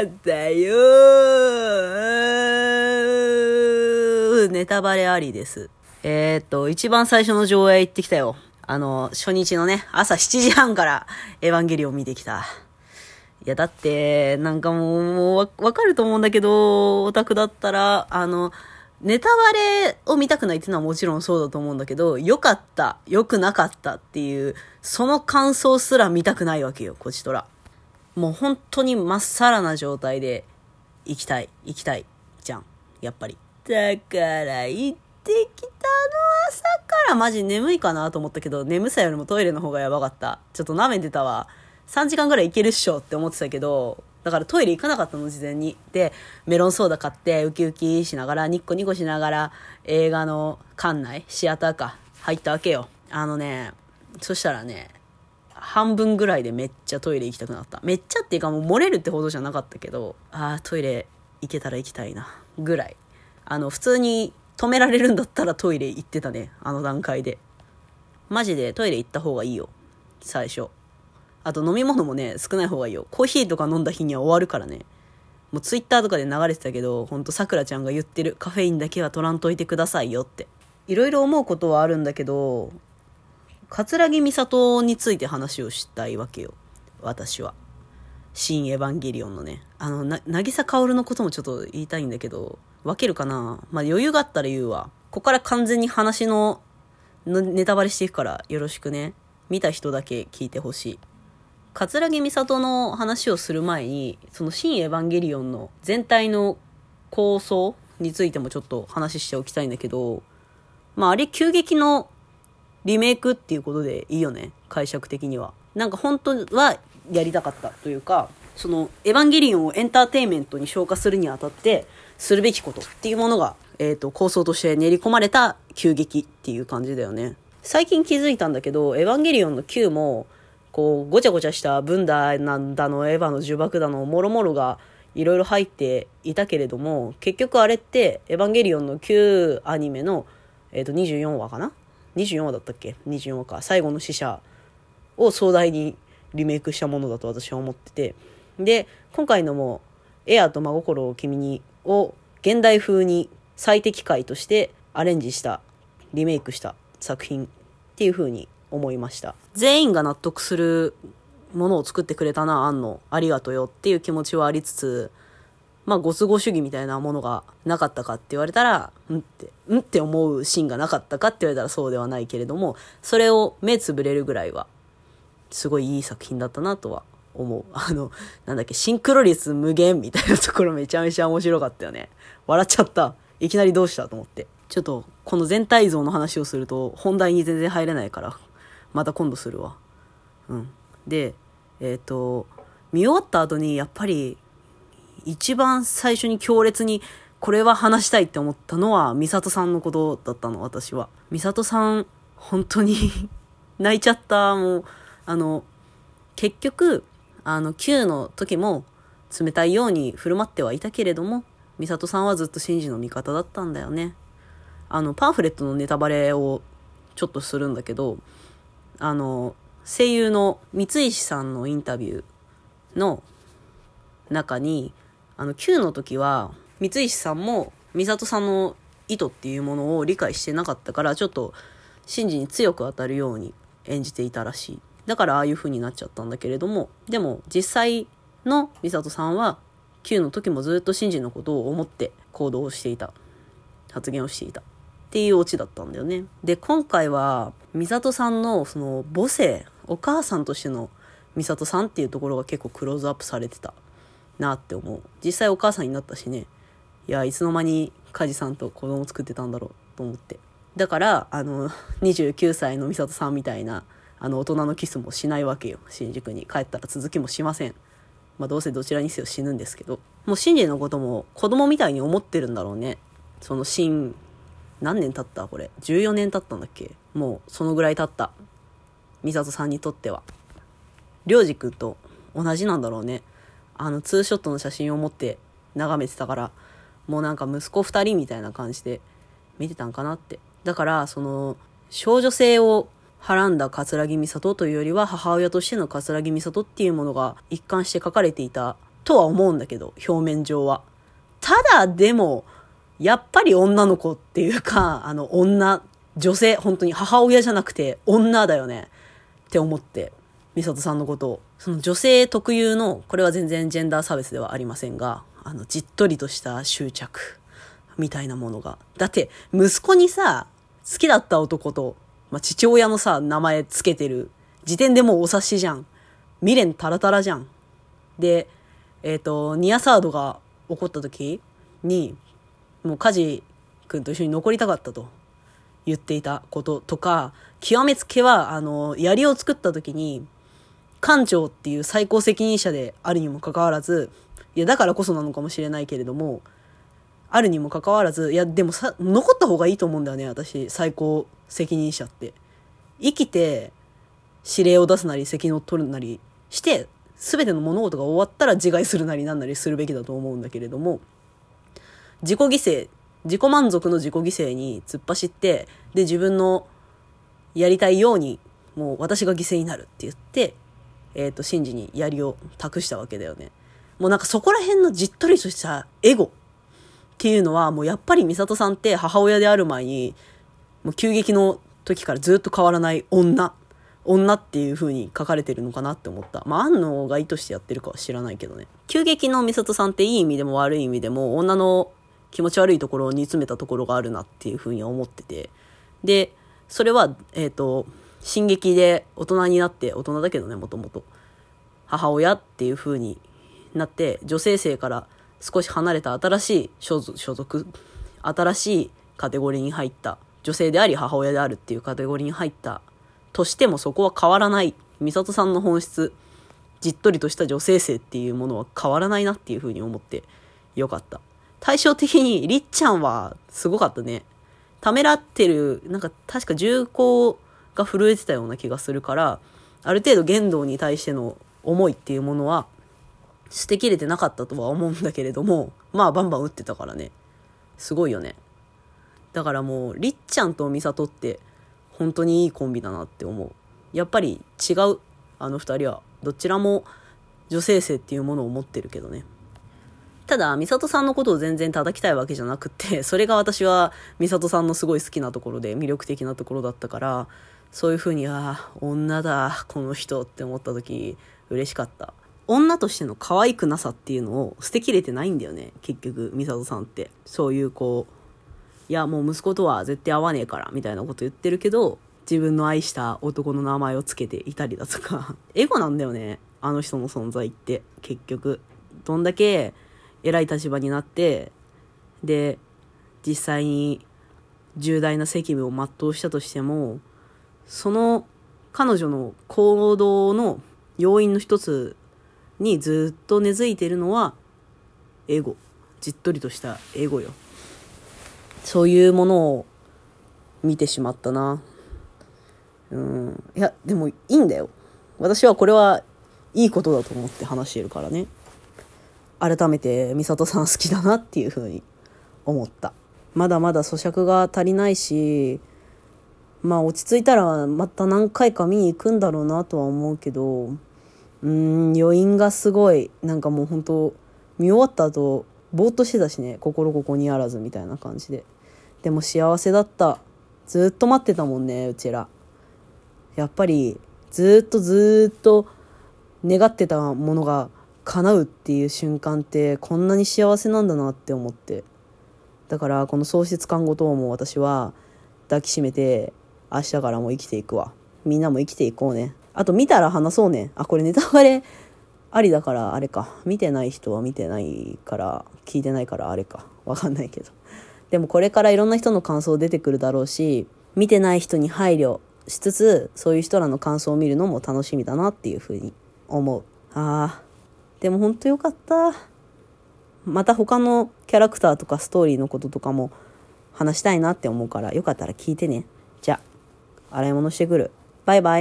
かったよネタバレありです。えー、っと、一番最初の上映行ってきたよ。あの、初日のね、朝7時半からエヴァンゲリオン見てきた。いや、だって、なんかもう、もうわ、わかると思うんだけど、オタクだったら、あの、ネタバレを見たくないっていうのはもちろんそうだと思うんだけど、良かった、良くなかったっていう、その感想すら見たくないわけよ、こちとら。もう本当にまっさらな状態で、行きたい、行きたい、じゃん、やっぱり。だから、行ってきたの朝からマジ眠いかなと思ったけど、眠さよりもトイレの方がやばかった。ちょっと舐めてたわ。3時間ぐらい行けるっしょって思ってたけど、だからトイレ行かなかったの、事前に。で、メロンソーダ買って、ウキウキしながら、ニッコニコしながら、映画の館内、シアターか、入ったわけよ。あのね、そしたらね、半分ぐらいでめっちゃトイレ行きたくなった。めっちゃっていうかもう漏れるってほどじゃなかったけど、ああ、トイレ行けたら行きたいな、ぐらい。あの、普通に止められるんだったらトイレ行ってたね、あの段階で。マジでトイレ行った方がいいよ、最初。あと飲み物もね、少ない方がいいよ。コーヒーとか飲んだ日には終わるからね。もうツイッターとかで流れてたけど、ほんとさくらちゃんが言ってるカフェインだけは取らんといてくださいよって。いろいろ思うことはあるんだけど、桂木美里について話をしたいわけよ。私は。新エヴァンゲリオンのね。あの、な、渚薫のこともちょっと言いたいんだけど、分けるかな？まあ余裕があったら言うわ。ここから完全に話のネタバレしていくからよろしくね。見た人だけ聞いてほしい。桂木美里の話をする前に、その新エヴァンゲリオンの全体の構想についてもちょっと話しておきたいんだけど、まああれ急激のリメイクっていうことでいいよね？解釈的には。なんか本当はやりたかったというか、そのエヴァンゲリオンをエンターテインメントに消化するにあたって、するべきことっていうものが、えっ、と、構想として練り込まれた急激っていう感じだよね。最近気づいたんだけど、エヴァンゲリオンの9も、こう、ごちゃごちゃしたブンダなんだの、エヴァの呪縛だの、もろもろがいろいろ入っていたけれども、結局あれって、エヴァンゲリオンの9アニメの、えっ、と、24話かな？?24 話だったっけ ?24 話か。最後の死者を壮大にリメイクしたものだと私は思ってて。で、今回のも、エアと真心を君にを現代風に最適解としてアレンジした、リメイクした作品っていう風に思いました。全員が納得するものを作ってくれたな、あんの。ありがとうよっていう気持ちはありつつ、まあ、ご都合主義みたいなものがなかったかって言われたら、うんって、うんって思うシーンがなかったかって言われたらそうではないけれども、それを目つぶれるぐらいは、すごいいい作品だったなとは思う。あの、なんだっけ、シンクロ率無限みたいなところめちゃめちゃ面白かったよね。笑っちゃった。いきなりどうしたと思って。ちょっと、この全体像の話をすると、本題に全然入れないから、また今度するわ。うん。で、えっ、と、見終わった後に、やっぱり、一番最初に強烈に、これは話したいって思ったのは、美里さんのことだったの、私は。美里さん、本当に 泣いちゃった。もう、あの、結局、あの、Q の時も、冷たいように振る舞ってはいたけれども、美里さんはずっとシンジの味方だったんだよね。あの、パンフレットのネタバレをちょっとするんだけど、あの、声優の三石さんのインタビューの中に、あの、Q の時は、三石さんも美里さんの意図っていうものを理解してなかったから、ちょっと、シンジに強く当たるように演じていたらしい。だからああいう風になっちゃったんだけれども、でも実際の美里さんは、Q の時もずっとシンジのことを思って行動をしていた。発言をしていた。っていうオチだったんだよね。で、今回は、美里さんのその母性、お母さんとしての美里さんっていうところが結構クローズアップされてたなって思う。実際お母さんになったしね。いや、いつの間に梶さんと子供作ってたんだろうと思って。だから、あの、29歳の美里さんみたいな、あの、大人のキスもしないわけよ。新宿に帰ったら続きもしません。まあ、どうせどちらにせよ死ぬんですけど。もうシンジのことも子供みたいに思ってるんだろうね。そのシン、何年経ったこれ？14年経ったんだっけ？もう、そのぐらい経った。美里さんにとっては。りょうじくんと同じなんだろうね。あの、ツーショットの写真を持って眺めてたから、もうなんか息子二人みたいな感じで見てたんかなって。だから、その、少女性をはらんだ桂木美里というよりは、母親としての桂木美里っていうものが一貫して書かれていたとは思うんだけど、表面上は。ただ、でも、やっぱり女の子っていうか、あの、女、女性、本当に母親じゃなくて女だよねって思って、美里さんのことを。その女性特有の、これは全然ジェンダー差別ではありませんが、あの、じっとりとした執着みたいなものが。だって、息子にさ、好きだった男と、まあ、父親のさ、名前つけてる時点でもうお察しじゃん。未練タラタラじゃん。で、えっ、ー、と、ニアサードが起こった時に、もうカジ君と一緒に残りたかったと言っていたこととか、極めつけは、あの、槍を作った時に、館長っていう最高責任者であるにもかかわらず、いや、だからこそなのかもしれないけれども、あるにもかかわらず、いや、でもさ、残った方がいいと思うんだよね、私、最高責任者って。生きて、指令を出すなり、責任を取るなりして、全ての物事が終わったら自害するなりなんなりするべきだと思うんだけれども、自己犠牲、自己満足の自己犠牲に突っ走って、で、自分のやりたいように、もう私が犠牲になるって言って、えっ、ー、と、シンジに槍を託したわけだよね。もうなんかそこら辺のじっとりとしたエゴっていうのは、もうやっぱり美里さんって母親である前に、もう急激の時からずっと変わらない女女っていう風に書かれてるのかなって思った。まあ、安野が意図してやってるかは知らないけどね。急激の美里さんっていい意味でも悪い意味でも、女の気持ち悪いところを煮詰めたところがあるなっていう風に思ってて。で、それは、えっ、ー、と、進撃で大人になって、大人だけどね、もともと。母親っていう風になって、女性性から少し離れた新しい所属、新しいカテゴリーに入った、女性であり母親であるっていうカテゴリーに入ったとしてもそこは変わらない。美里さんの本質、じっとりとした女性性っていうものは変わらないなっていうふうに思ってよかった。対照的に、りっちゃんはすごかったね。ためらってる、なんか確か銃口が震えてたような気がするから、ある程度言動に対しての思いっていうものは捨てきれてなかったとは思うんだけれども、まあバンバン撃ってたからね。すごいよね。だからもう、りっちゃんと美里って本当にいいコンビだなって思う。やっぱり違う、あの二人は。どちらも女性性っていうものを持ってるけどね。ただ、美里さんのことを全然叩きたいわけじゃなくて、それが私は美里さんのすごい好きなところで魅力的なところだったから、そういうふうに、ああ、女だ、この人って思った時、嬉しかった。女としての可愛くなさっていうのを捨てきれてないんだよね、結局、美里さんって。そういうこう、いや、もう息子とは絶対会わねえから、みたいなこと言ってるけど、自分の愛した男の名前を付けていたりだとか、エゴなんだよね。あの人の存在って、結局。どんだけ偉い立場になって、で、実際に重大な責務を全うしたとしても、その彼女の行動の要因の一つにずっと根付いているのは、エゴ。じっとりとしたエゴよ。そういうものを見てしまったな。うん。いや、でもいいんだよ。私はこれはいいことだと思って話してるからね。改めて美里さん好きだなっていうふうに思った。まだまだ咀嚼が足りないし、まあ落ち着いたらまた何回か見に行くんだろうなとは思うけど、うん、余韻がすごい、なんかもう本当見終わった後、ぼーっとしてたしね心ここにあらずみたいな感じで。でも幸せだった。ずっと待ってたもんねうちら。やっぱりずっとずっと願ってたものが叶うっていう瞬間ってこんなに幸せなんだなって思って。だからこの喪失看護等も私は抱きしめて明日からも生きていくわみんなも生きていこうねあと見たら話そうねあこれネタバレありだからあれか。見てない人は見てないから、聞いてないからあれか。わかんないけど。でもこれからいろんな人の感想出てくるだろうし、見てない人に配慮しつつ、そういう人らの感想を見るのも楽しみだなっていうふうに思う。ああ。でもほんとよかった。また他のキャラクターとかストーリーのこととかも話したいなって思うから、よかったら聞いてね。洗い物してくる。バイバイ。